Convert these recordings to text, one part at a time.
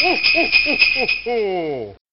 ほほほほ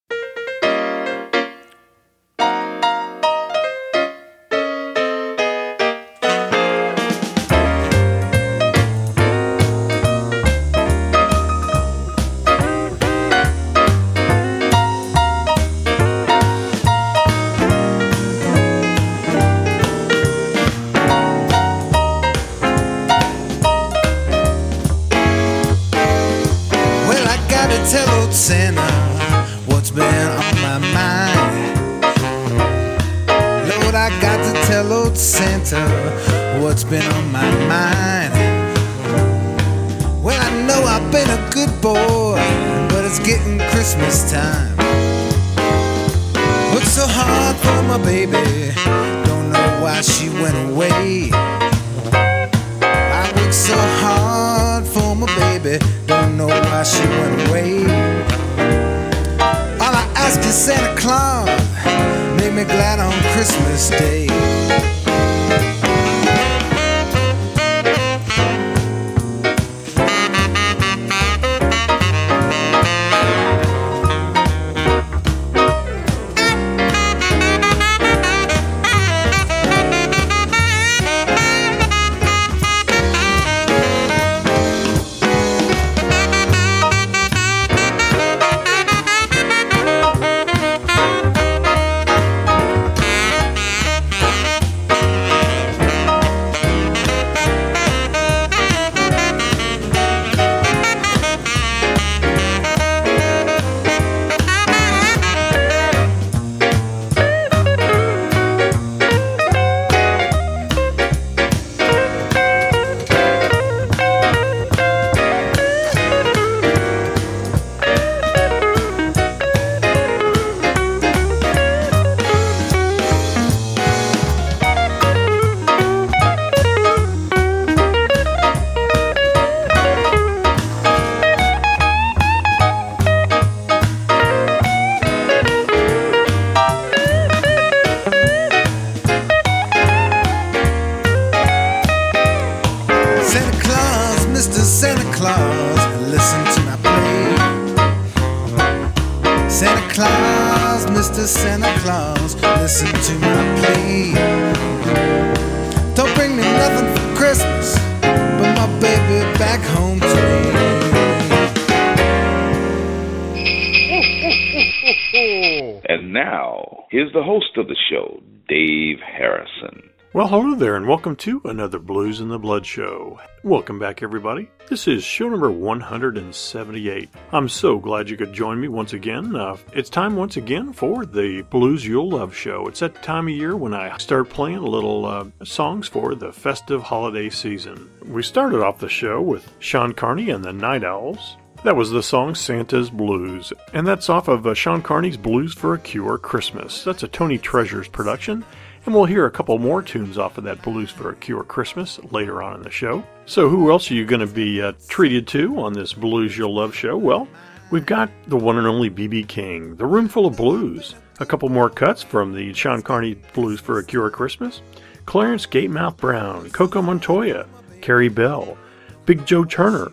welcome to another Blues in the Blood show. Welcome back, everybody. This is show number 178. I'm so glad you could join me once again. Uh, it's time once again for the Blues Yule Love show. It's that time of year when I start playing little uh, songs for the festive holiday season. We started off the show with Sean Carney and the Night Owls. That was the song Santa's Blues, and that's off of uh, Sean Carney's Blues for a Cure Christmas. That's a Tony Treasures production, and we'll hear a couple more tunes off of that Blues for a Cure Christmas later on in the show. So, who else are you going to be uh, treated to on this Blues Yule Love show? Well, we've got the one and only B.B. King, The Roomful of Blues, a couple more cuts from the Sean Carney Blues for a Cure Christmas, Clarence Gatemouth Brown, Coco Montoya, Carey Bell, Big Joe Turner,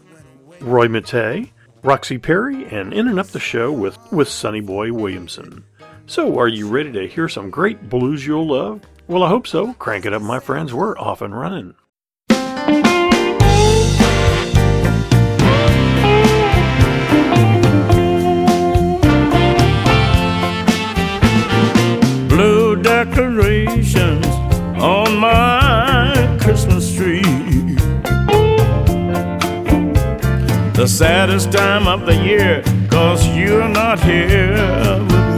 Roy Mattei, Roxy Perry, and in and up the show with, with Sonny Boy Williamson. So, are you ready to hear some great blues you'll love? Well, I hope so. Crank it up, my friends. We're off and running. blue decorations on my Christmas tree. The saddest time of the year, cause you're not here with me.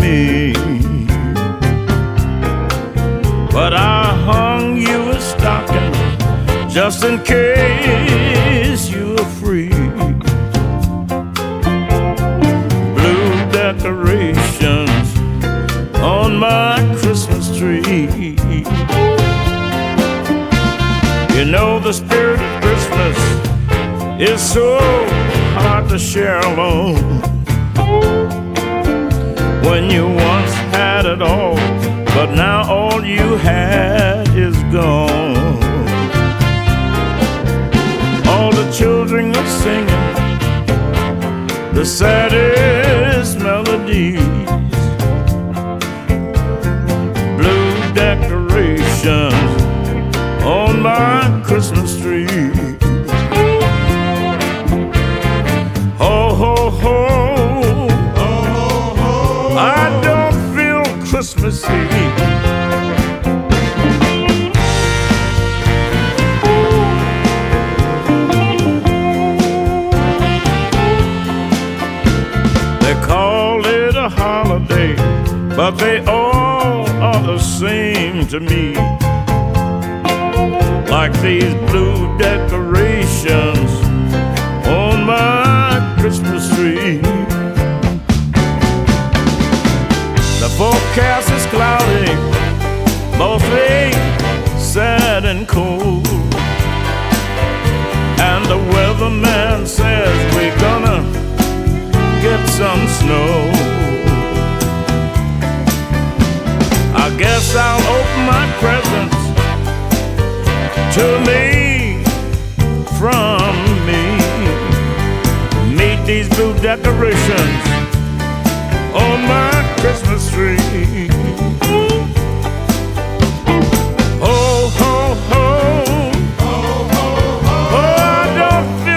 But I hung you a stocking just in case you were free. Blue decorations on my Christmas tree. You know the spirit of Christmas is so hard to share alone. When you once had it all, but now all you had is gone. All the children are singing the saddest melodies. Blue decorations on my Christmas tree. Same to me. Like these blue decorations on my Christmas tree. The forecast is cloudy, mostly sad and cold. And the weatherman says we're gonna get some snow. Guess I'll open my presents to me from me. Meet these blue decorations on my Christmas tree. Ho, ho, ho. Oh, I don't feel.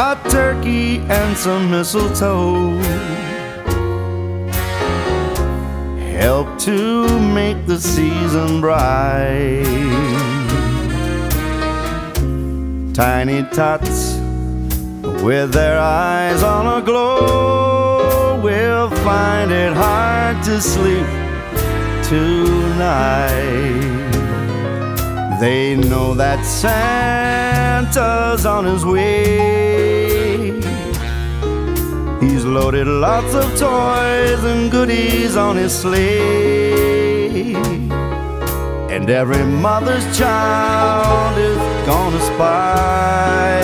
a turkey and some mistletoe help to make the season bright. Tiny tots with their eyes on a glow will find it hard to sleep tonight. They know that Santa's on his way. He's loaded lots of toys and goodies on his sleigh. And every mother's child is gonna spy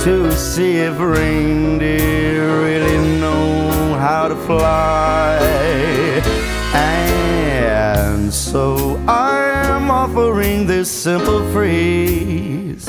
to see if reindeer really know how to fly. And so I'm offering this simple phrase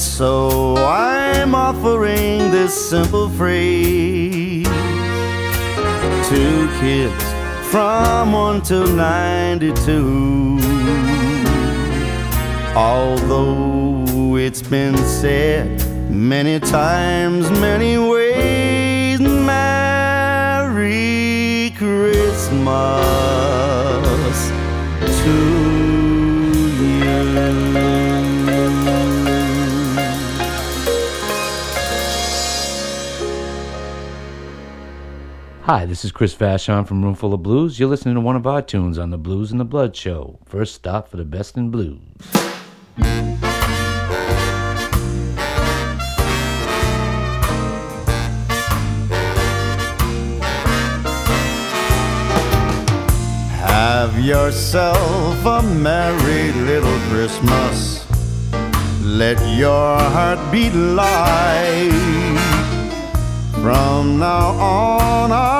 So I'm offering this simple phrase to kids from 1 to 92. Although it's been said many times, many ways, Merry Christmas Hi, this is Chris Vachon from Roomful of Blues. You're listening to one of our tunes on the Blues and the Blood Show. First stop for the best in blues. Have yourself a merry little Christmas. Let your heart beat light. From now on, our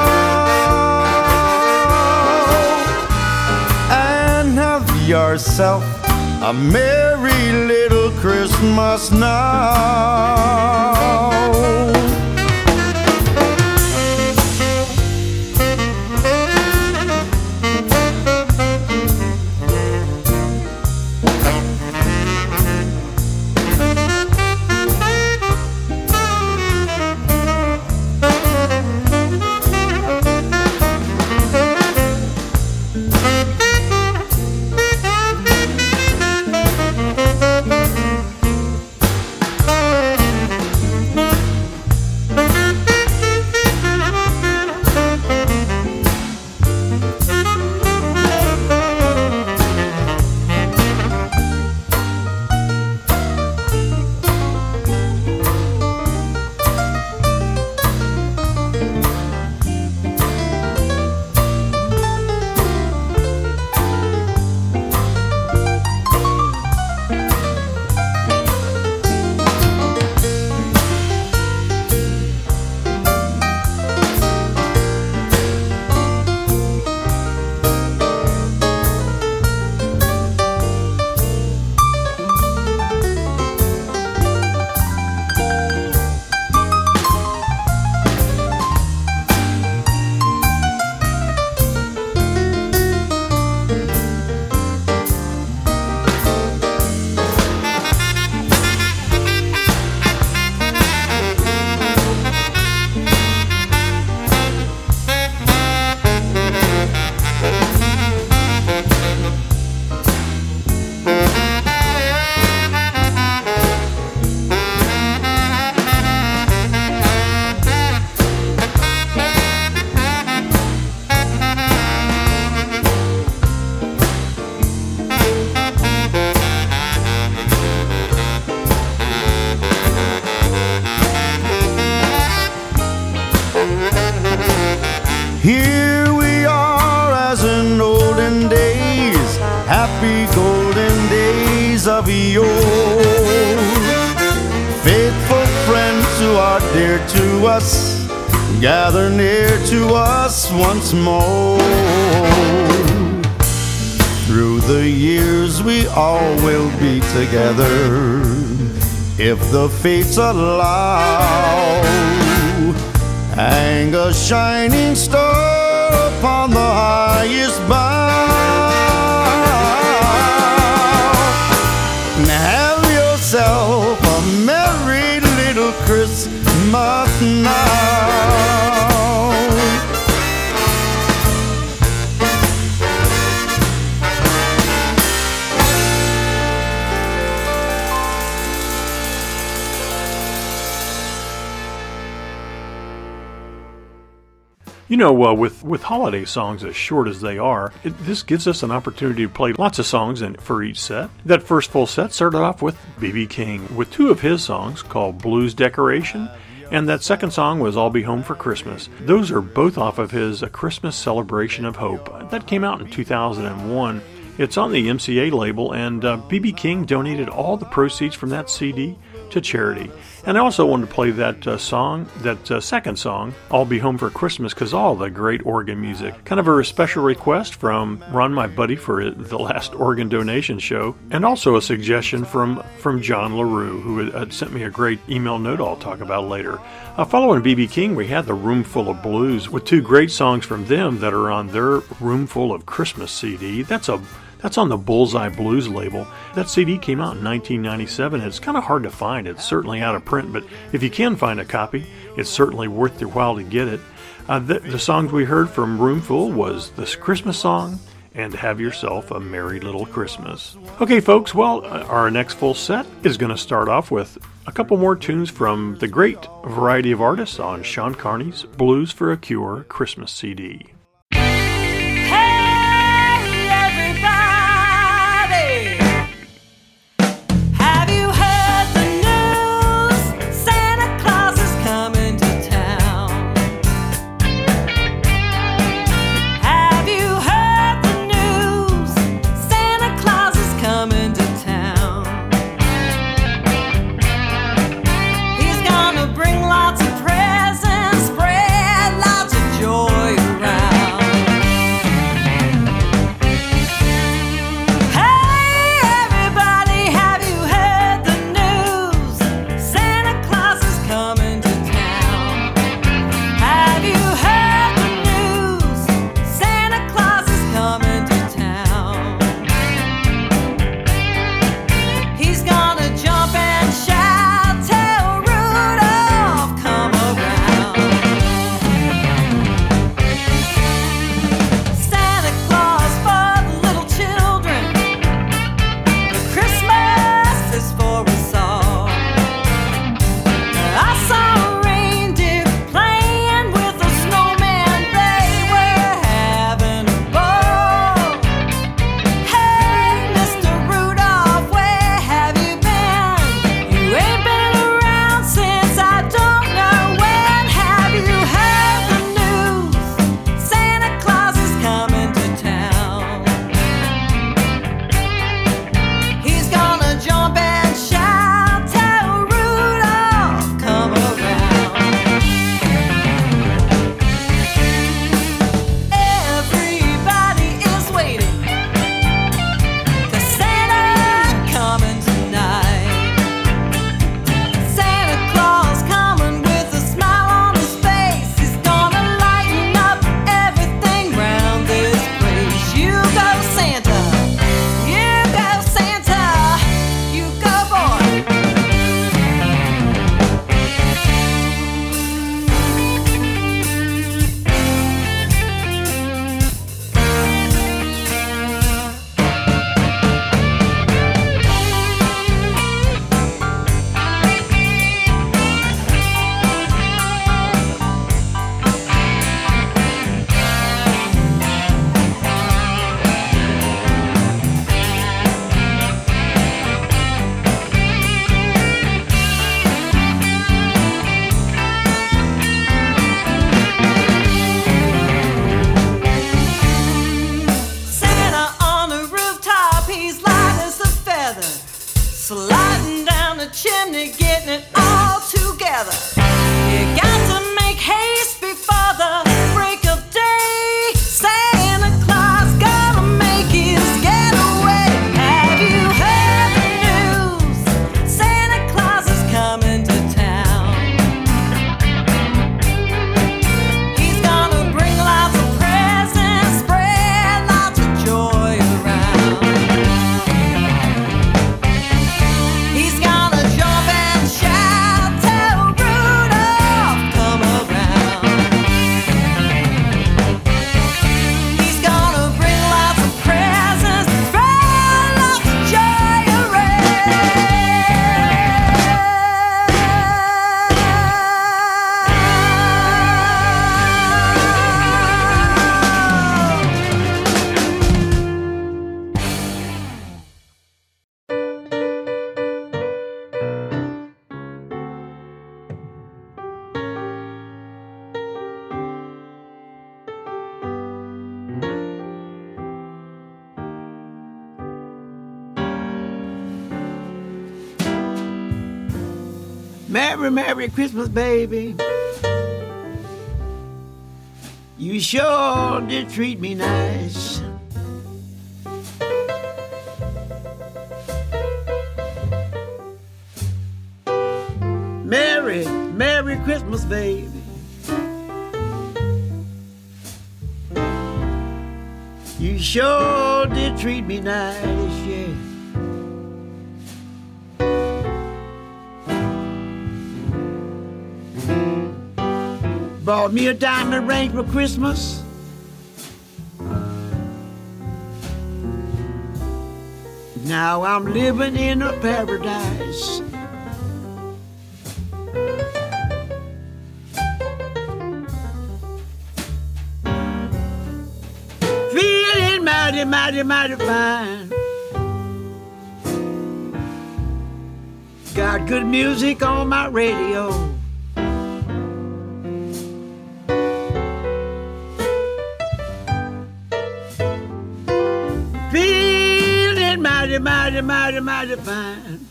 yourself a merry little Christmas now. Fates allow. Hang a shining star know, uh, with with holiday songs as short as they are, it, this gives us an opportunity to play lots of songs in, for each set. That first full set started off with B.B. King with two of his songs called Blues Decoration, and that second song was I'll Be Home for Christmas. Those are both off of his A Christmas Celebration of Hope. That came out in 2001. It's on the MCA label, and B.B. King donated all the proceeds from that CD to charity. And I also wanted to play that uh, song, that uh, second song, I'll Be Home for Christmas, because all the great organ music. Kind of a special request from Ron, my buddy, for the last organ donation show, and also a suggestion from, from John LaRue, who had, sent me a great email note I'll talk about later. Uh, following B.B. King, we had the Roomful of Blues with two great songs from them that are on their Roomful of Christmas CD. That's a that's on the Bullseye Blues label. That CD came out in 1997. and It's kind of hard to find. It's certainly out of print, but if you can find a copy, it's certainly worth your while to get it. Uh, the, the songs we heard from Roomful was this Christmas song and Have Yourself a Merry Little Christmas. Okay, folks, well, uh, our next full set is going to start off with a couple more tunes from the great variety of artists on Sean Carney's Blues for a Cure Christmas CD. Merry, Merry Christmas, baby. You sure did treat me nice. Merry, Merry Christmas, baby. You sure did treat me nice, Bought me a diamond ring for Christmas. Now I'm living in a paradise. Feeling mighty, mighty, mighty fine. Got good music on my radio. Mighty, mighty, fine.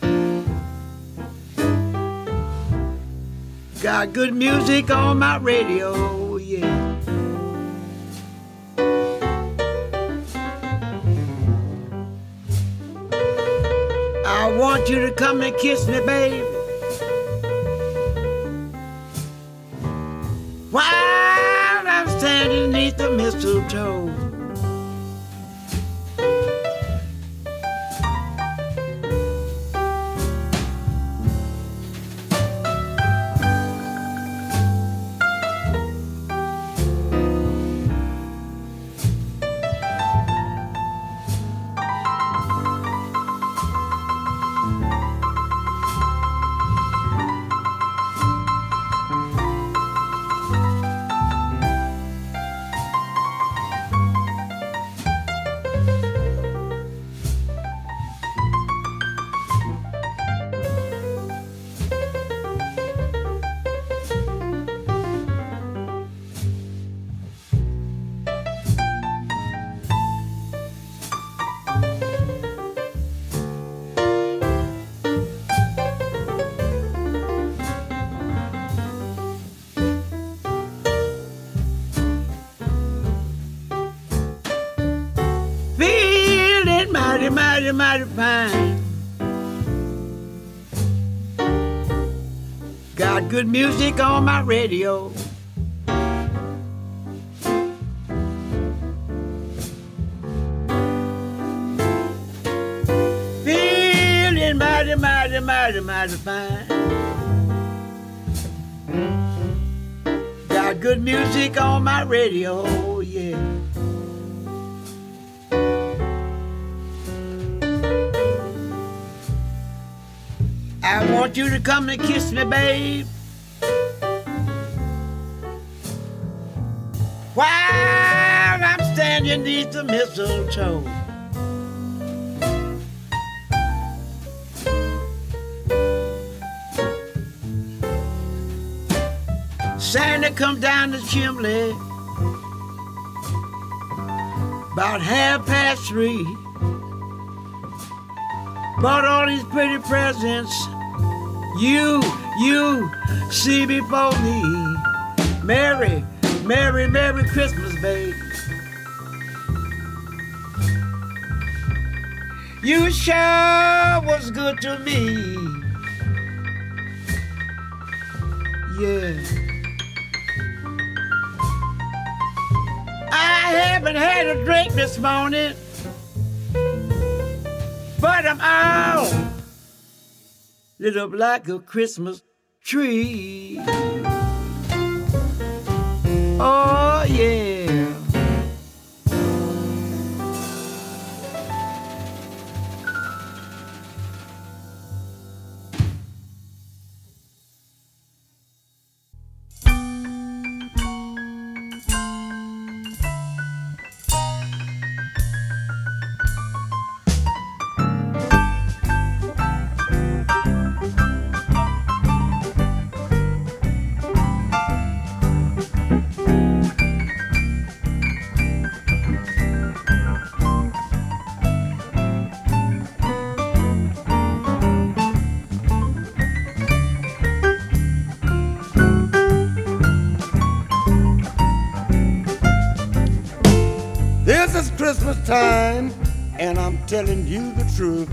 Got good music on my radio, yeah. I want you to come and kiss me, baby. While I'm standing beneath the mistletoe. Good music on my radio. Feeling mighty, mighty, mighty, mighty fine. Got good music on my radio, yeah. I want you to come and kiss me, babe. Beneath the mistletoe. Santa come down the chimney about half past three. Bought all these pretty presents. You, you see before me. Merry, Merry, Merry Christmas, babe. You sure was good to me. Yeah. I haven't had a drink this morning, but I'm out. Lit up like a Christmas tree. Oh, yeah. Telling you the truth.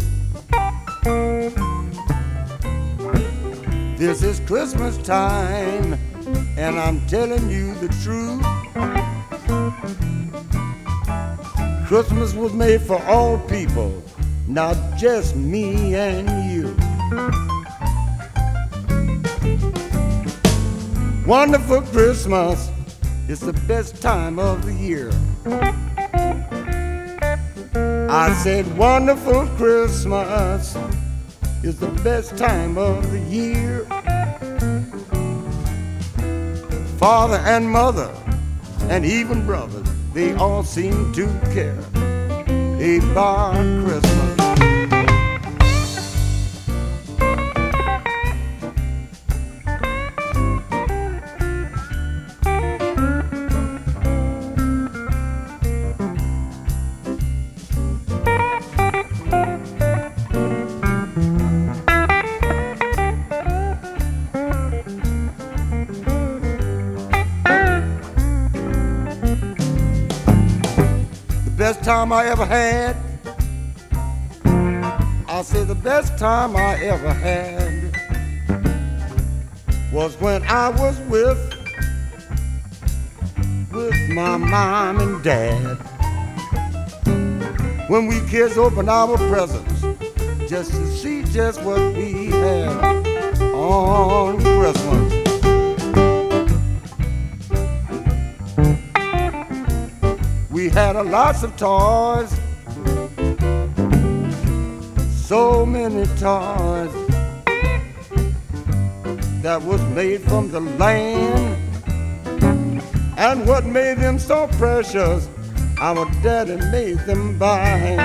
This is Christmas time, and I'm telling you the truth. Christmas was made for all people, not just me and you. Wonderful Christmas is the best time of the year. I said, Wonderful Christmas is the best time of the year. Father and mother, and even brothers, they all seem to care about Christmas. Time I ever had. I say the best time I ever had was when I was with with my mom and dad. When we kids opened our presents just to see just what we had on Christmas. Had a lots of toys, so many toys that was made from the land. And what made them so precious, our daddy made them by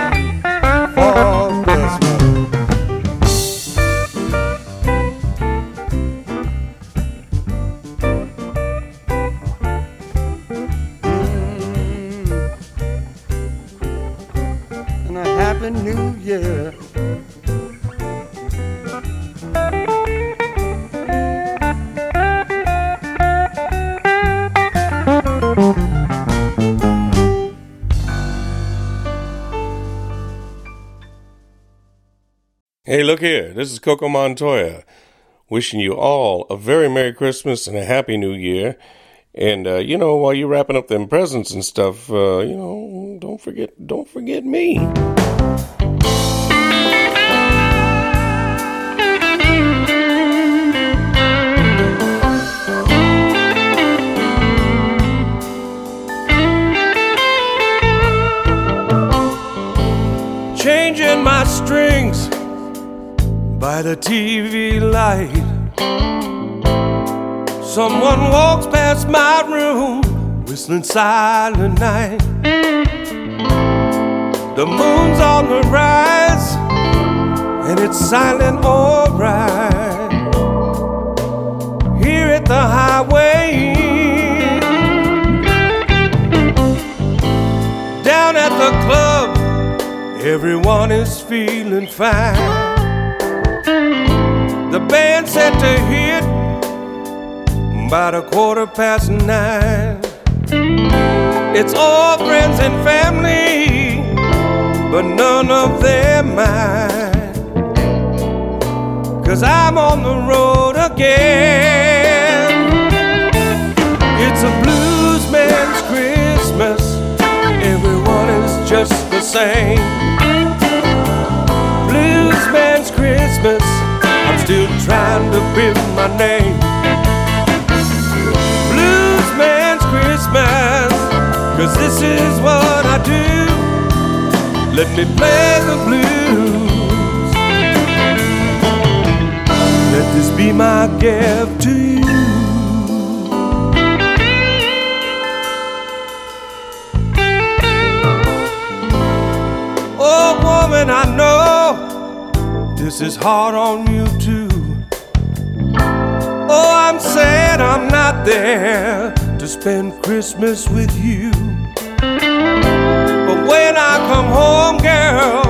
for happy new year. Hey, look here. This is Coco Montoya wishing you all a very Merry Christmas and a Happy New Year. And, uh, you know, while you're wrapping up them presents and stuff, uh, you know, don't forget, don't forget me. By the TV light. Someone walks past my room, whistling silent night. The moon's on the rise, and it's silent alright. Here at the highway, down at the club, everyone is feeling fine. The band set to hit about a quarter past nine. It's all friends and family, but none of them mine. Cause I'm on the road again. It's a blues man's Christmas, everyone is just the same. Blues man's Christmas, still trying to build my name. Blues man's Christmas, cause this is what I do. Let me play the blues. Let this be my gift to you. This is hard on you too. Oh, I'm sad I'm not there to spend Christmas with you. But when I come home, girl,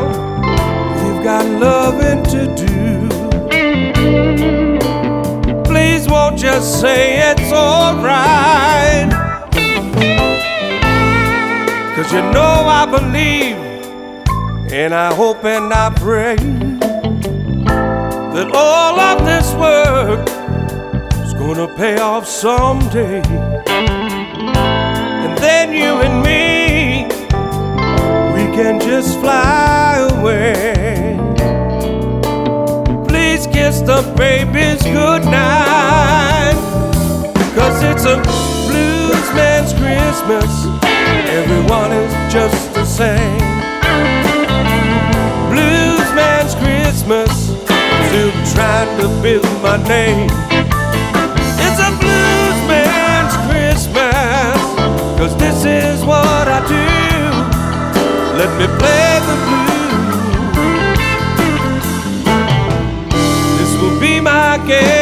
you've got loving to do. Please won't just say it's alright. Cause you know I believe and I hope and I pray that all of this work is gonna pay off someday. And then you and me, we can just fly away. Please kiss the babies goodnight. Cause it's a blues man's Christmas. Everyone is just the same. Blues man's Christmas. Still trying to build my name. It's a blues man's Christmas. Cause this is what I do. Let me play the blues. This will be my gift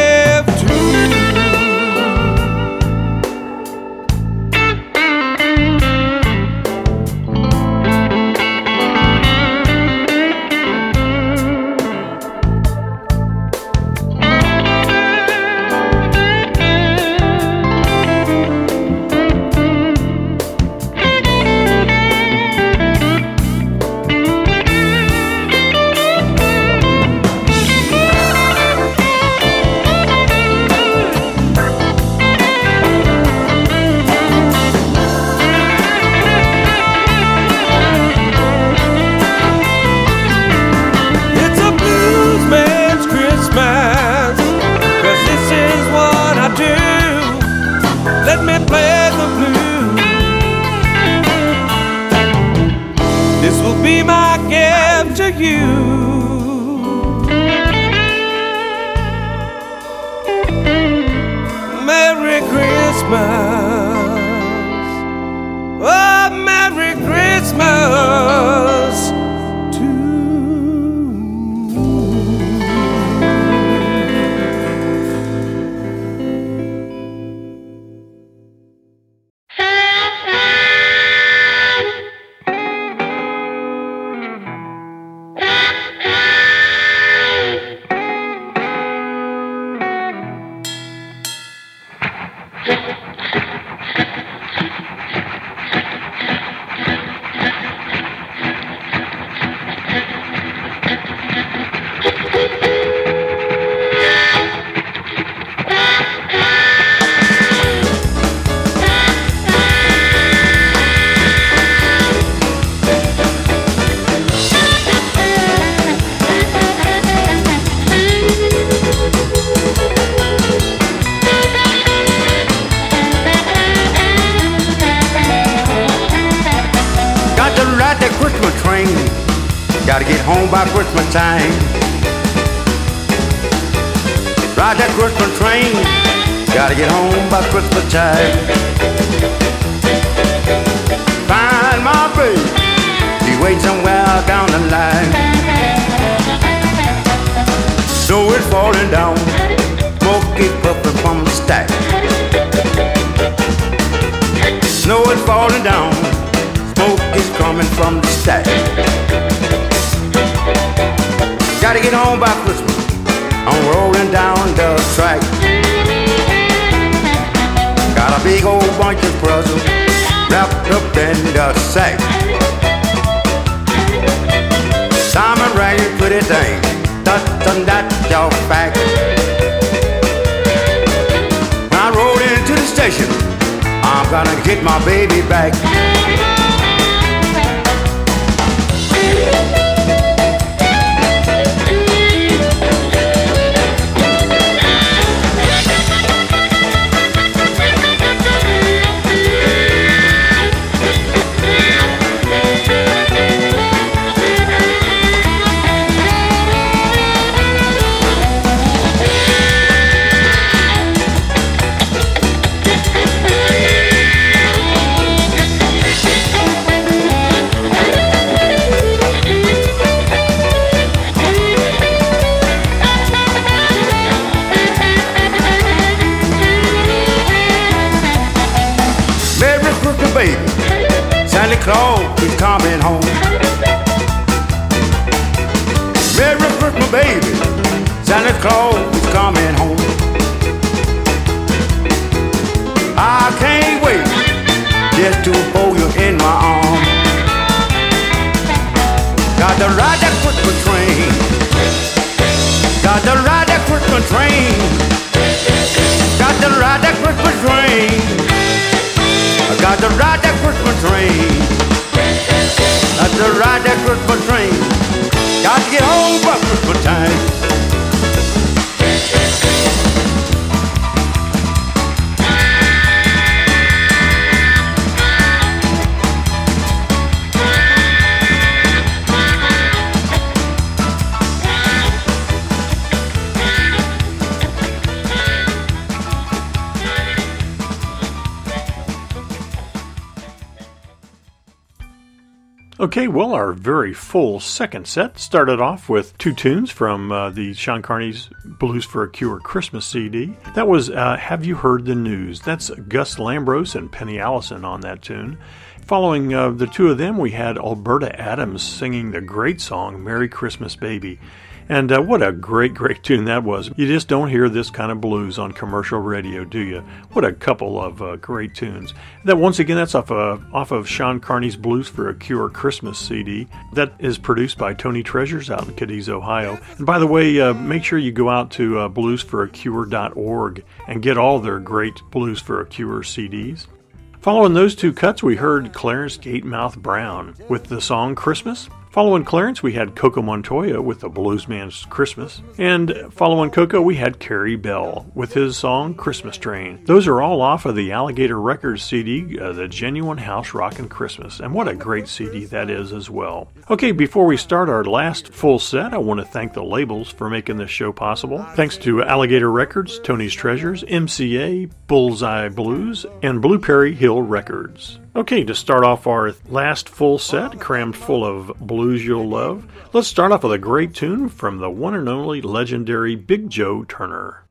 Gotta get home by Christmas time. Find my baby. She waiting somewhere down the line. Snow is falling down. Smoke is puffing from the stack. Snow is falling down. Smoke is coming from the stack. Gotta get home by Christmas. I'm rolling down the track. Big old bunch of presents wrapped up in the sack. Simon Raggedy pretty thing, that's and that's your fact. When I roll into the station, I'm gonna get my baby back. coming home. Merry Christmas, baby. Santa Claus is coming home. I can't wait just to hold you in my arms. Got to ride that Christmas train. Got to ride that Christmas train. Got to ride that Christmas train. I got to ride that Christmas train ride that Christmas train. Got to get home by Christmas time. Okay, well, our very full second set started off with two tunes from uh, the Sean Carney's Blues for a Cure Christmas CD. That was uh, Have You Heard the News? That's Gus Lambros and Penny Allison on that tune. Following uh, the two of them, we had Alberta Adams singing the great song Merry Christmas Baby. And uh, what a great, great tune that was. You just don't hear this kind of blues on commercial radio, do you? What a couple of uh, great tunes. That once again, that's off, uh, off of Sean Carney's Blues for a Cure Christmas CD. That is produced by Tony Treasures out in Cadiz, Ohio. And by the way, uh, make sure you go out to uh, bluesforacure.org and get all their great Blues for a Cure CDs. Following those two cuts, we heard Clarence Gatemouth Brown with the song Christmas. Following Clarence, we had Coco Montoya with the Bluesman's Christmas. And following Coco, we had Carey Bell with his song Christmas Train. Those are all off of the Alligator Records CD, uh, The Genuine House Rockin' Christmas. And what a great CD that is as well. Okay, before we start our last full set, I want to thank the labels for making this show possible. Thanks to Alligator Records, Tony's Treasures, MCA, Bullseye Blues, and Blueberry Hill Records. Okay, to start off our last full set, crammed full of blues you'll love, let's start off with a great tune from the one and only legendary Big Joe Turner.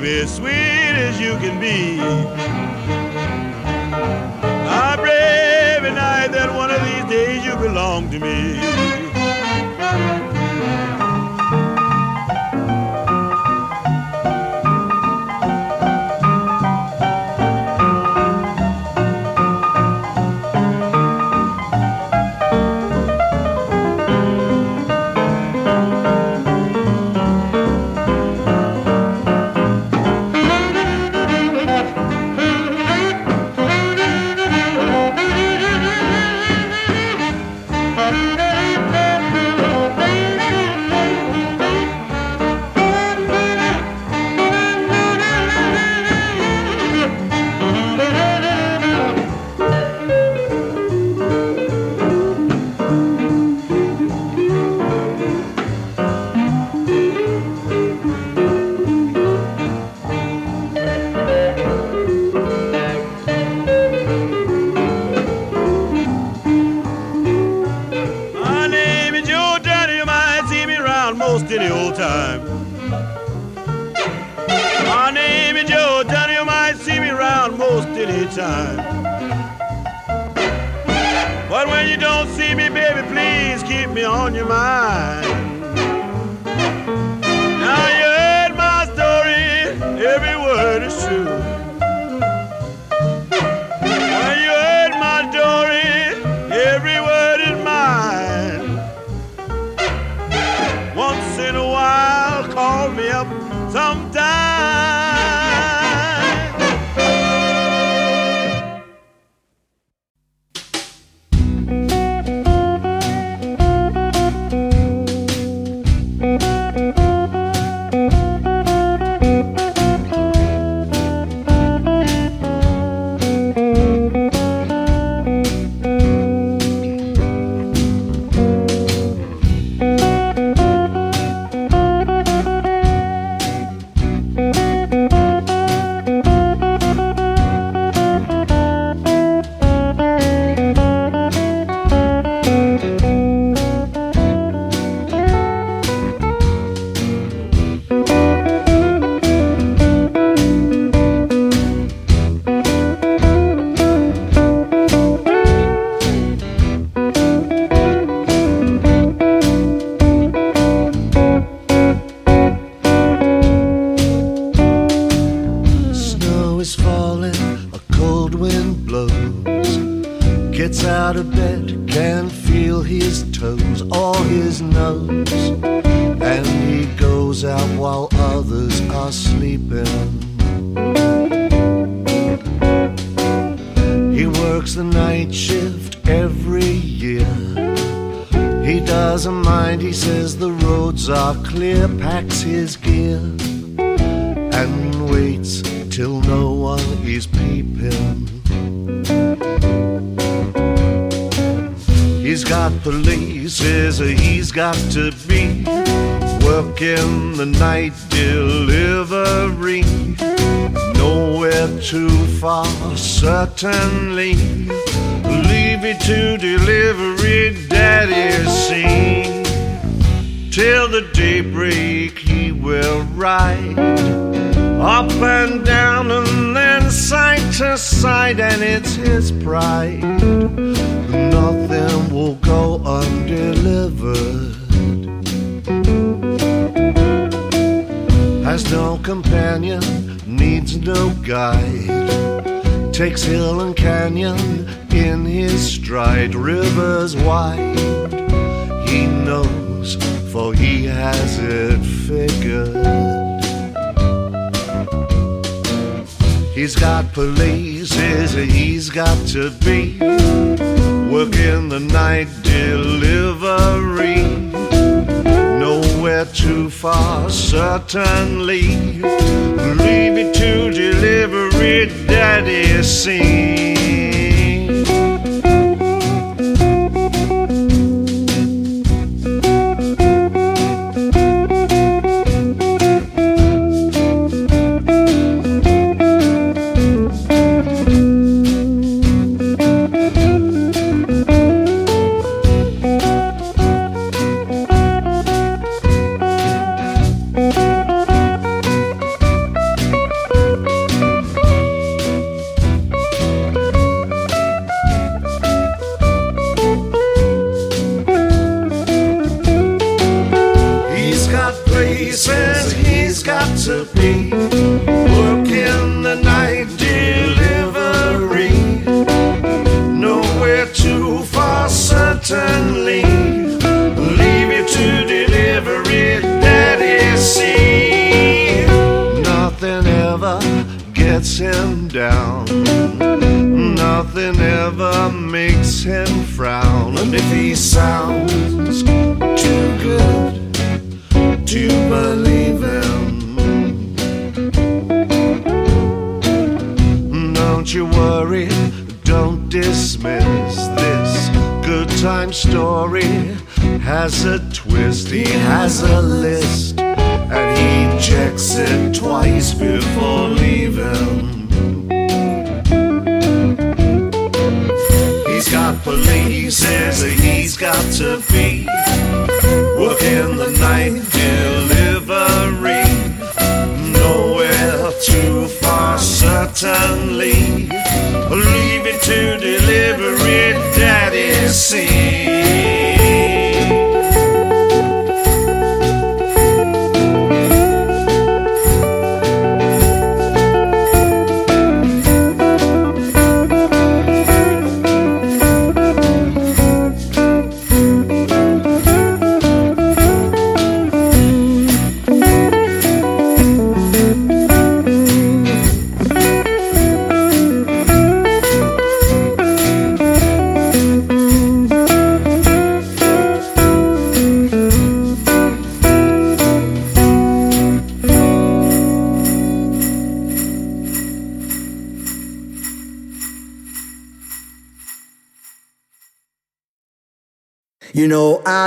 Baby, sweet as you can be. I pray every night that one of these days you belong to me. He's got places he's got to be. working the night delivery. Nowhere too far, certainly. Leave it to delivery, daddy. Sing. says he's got to be working the night delivery. Nowhere too far, certainly. Leave it to delivery, Daddy. See.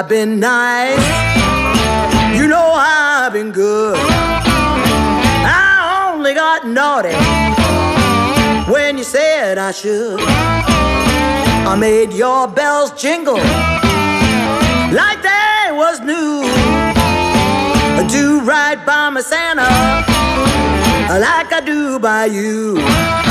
I've been nice. You know I've been good. I only got naughty when you said I should. I made your bells jingle like they was new. Do right by my Santa like I do by you.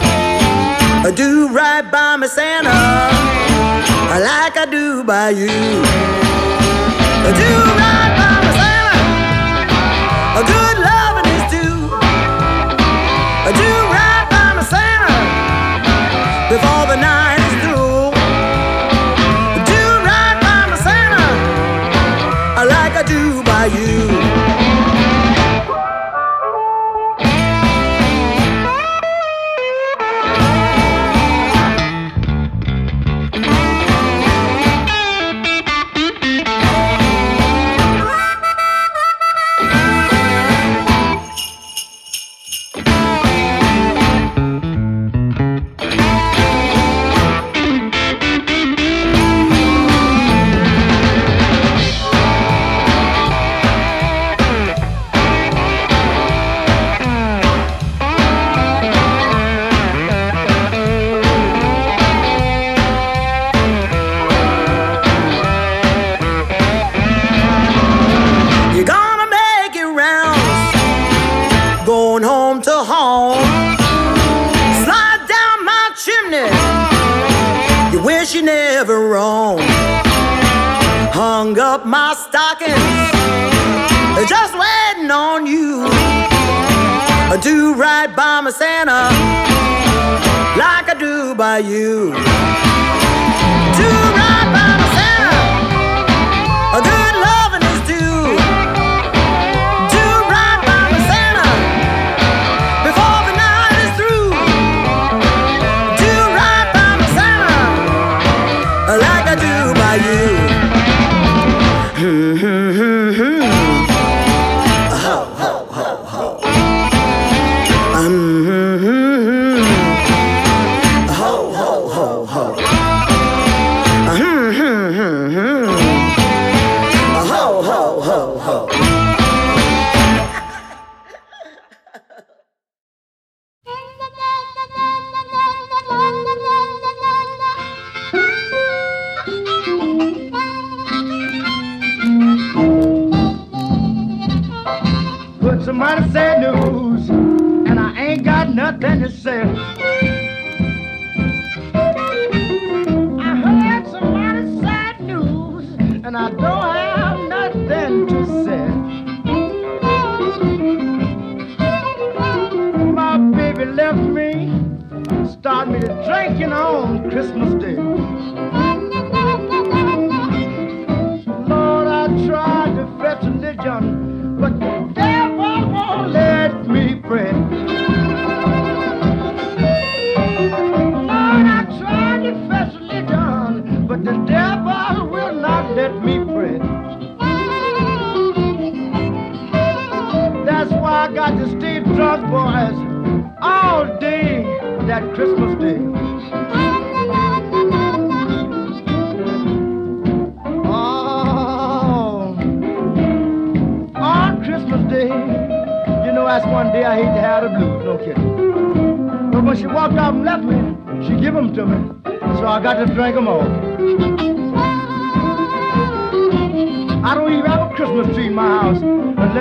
I do right by my Santa, like I do by you. I do right by you.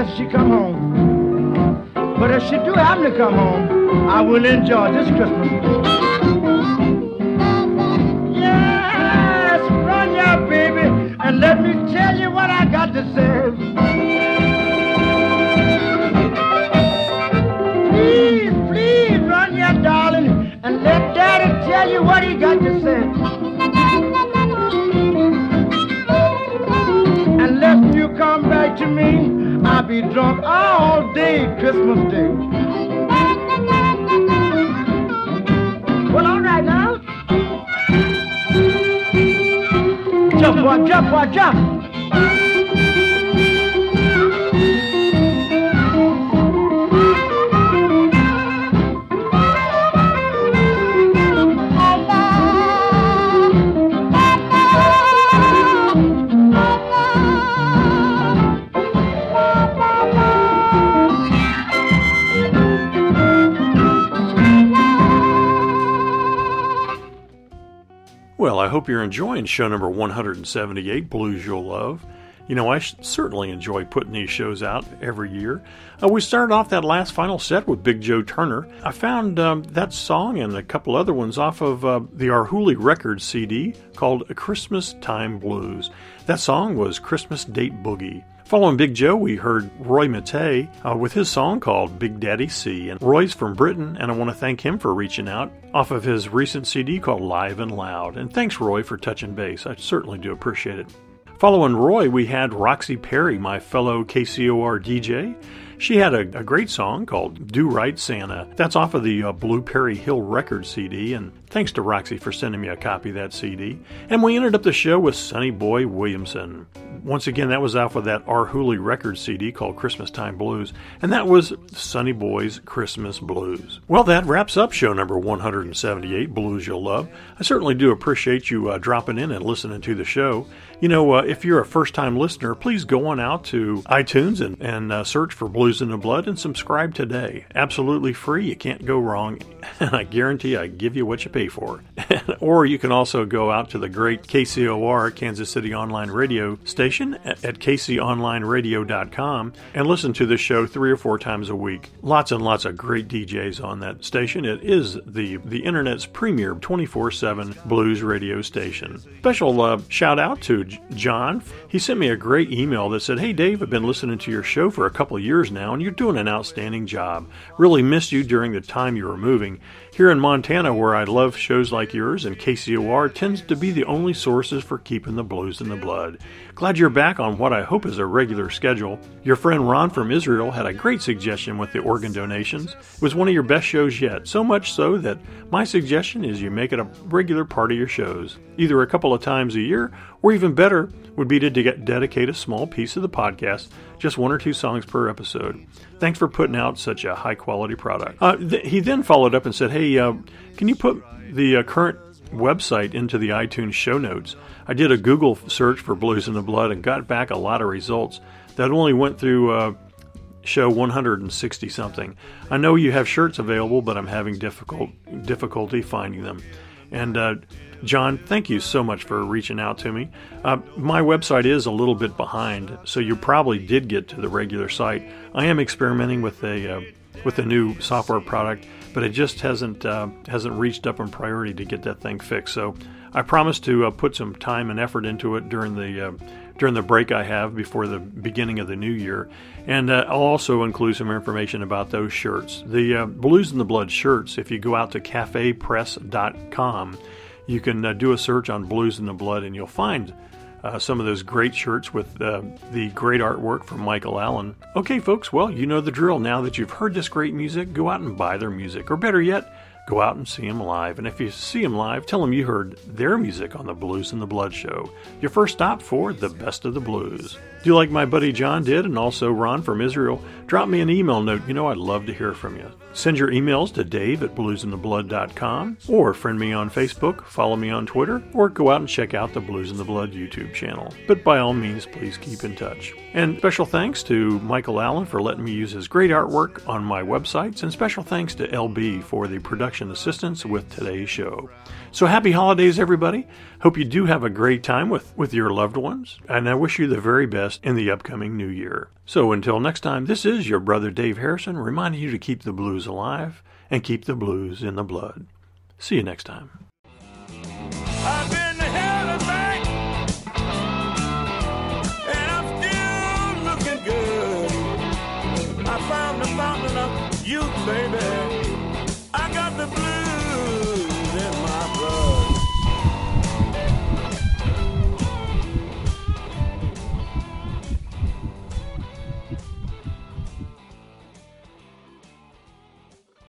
unless she come home. But if she do happen to come home, I will enjoy this Christmas. Yes, run ya, baby, and let me tell you what I got to say. Please, please run ya, darling, and let daddy tell you what he got to say. Unless you come back to me be drunk all day Christmas Day. Well, all right now. Jump, boy, jump, boy, jump. Hope you're enjoying show number 178, Blues Yule Love. You know, I certainly enjoy putting these shows out every year. Uh, we started off that last final set with Big Joe Turner. I found um, that song and a couple other ones off of uh, the Arhoolie Records CD called Christmas Time Blues. That song was Christmas Date Boogie. Following Big Joe, we heard Roy Mattei uh, with his song called Big Daddy C. And Roy's from Britain, and I want to thank him for reaching out off of his recent CD called Live and Loud. And thanks, Roy, for touching base. I certainly do appreciate it. Following Roy, we had Roxy Perry, my fellow KCOR DJ. She had a, a, great song called Do Right Santa. That's off of the uh, Blueberry Hill Record CD, and thanks to Roxy for sending me a copy of that CD. And we ended up the show with Sonny Boy Williamson. Once again, that was off of that Arhoolie Record CD called Christmas Time Blues, and that was Sonny Boy's Christmas Blues. Well, that wraps up show number 178, Blues Yule Love. I certainly do appreciate you uh, dropping in and listening to the show. You know, uh, if you're a first time listener, please go on out to iTunes and, and uh, search for Blues in the Blood and subscribe today. Absolutely free. You can't go wrong. And I guarantee I give you what you pay for. or you can also go out to the great KCOR, Kansas City Online Radio station at, kconlineradio.com and listen to the show three or four times a week. Lots and lots of great DJs on that station. It is the, the internet's premier 24 7 blues radio station. Special uh, shout out to John. He sent me a great email that said, Hey Dave, I've been listening to your show for a couple years now, and you're doing an outstanding job. Really missed you during the time you were moving. Here in Montana, where I love shows like yours, and KCOR tends to be the only sources for keeping the blues in the blood. Glad you're back on what I hope is a regular schedule. Your friend Ron from Israel had a great suggestion with the organ donations. It was one of your best shows yet, so much so that my suggestion is you make it a regular part of your shows, either a couple of times a year, or even better would be to de- dedicate a small piece of the podcast, just one or two songs per episode. Thanks for putting out such a high quality product. Uh, th- he then followed up and said, Hey, uh, can you put the uh, current website into the iTunes show notes? I did a Google search for Blues in the Blood and got back a lot of results that only went through uh, show 160 something. I know you have shirts available, but I'm having difficult difficulty finding them. And uh, John, thank you so much for reaching out to me. Uh, my website is a little bit behind, so you probably did get to the regular site. I am experimenting with a uh, with a new software product, but it just hasn't uh, hasn't reached up in priority to get that thing fixed. So I promise to uh, put some time and effort into it during the uh, during the break I have before the beginning of the new year. And uh, I'll also include some information about those shirts. The uh, Blues in the Blood shirts, if you go out to cafepress.com, you can uh, do a search on Blues in the Blood and you'll find uh, some of those great shirts with uh, the great artwork from Michael Allen. Okay, folks, well, you know the drill. Now that you've heard this great music, go out and buy their music. Or better yet, go out and see them live. And if you see them live, tell them you heard their music on the Blues and the Blood show. Your first stop for the best of the blues. Do like my buddy John did, and also Ron from Israel, drop me an email note. You know I'd love to hear from you. Send your emails to dave at bluesintheblood.com, or friend me on Facebook, follow me on Twitter, or go out and check out the Blues in the Blood YouTube channel. But by all means, please keep in touch. And special thanks to Michael Allen for letting me use his great artwork on my websites, and special thanks to LB for the production assistance with today's show. So happy holidays, everybody. Hope you do have a great time with, with your loved ones, and I wish you the very best in the upcoming new year. So until next time, this is your brother Dave Harrison reminding you to keep the blues alive and keep the blues in the blood. See you next time.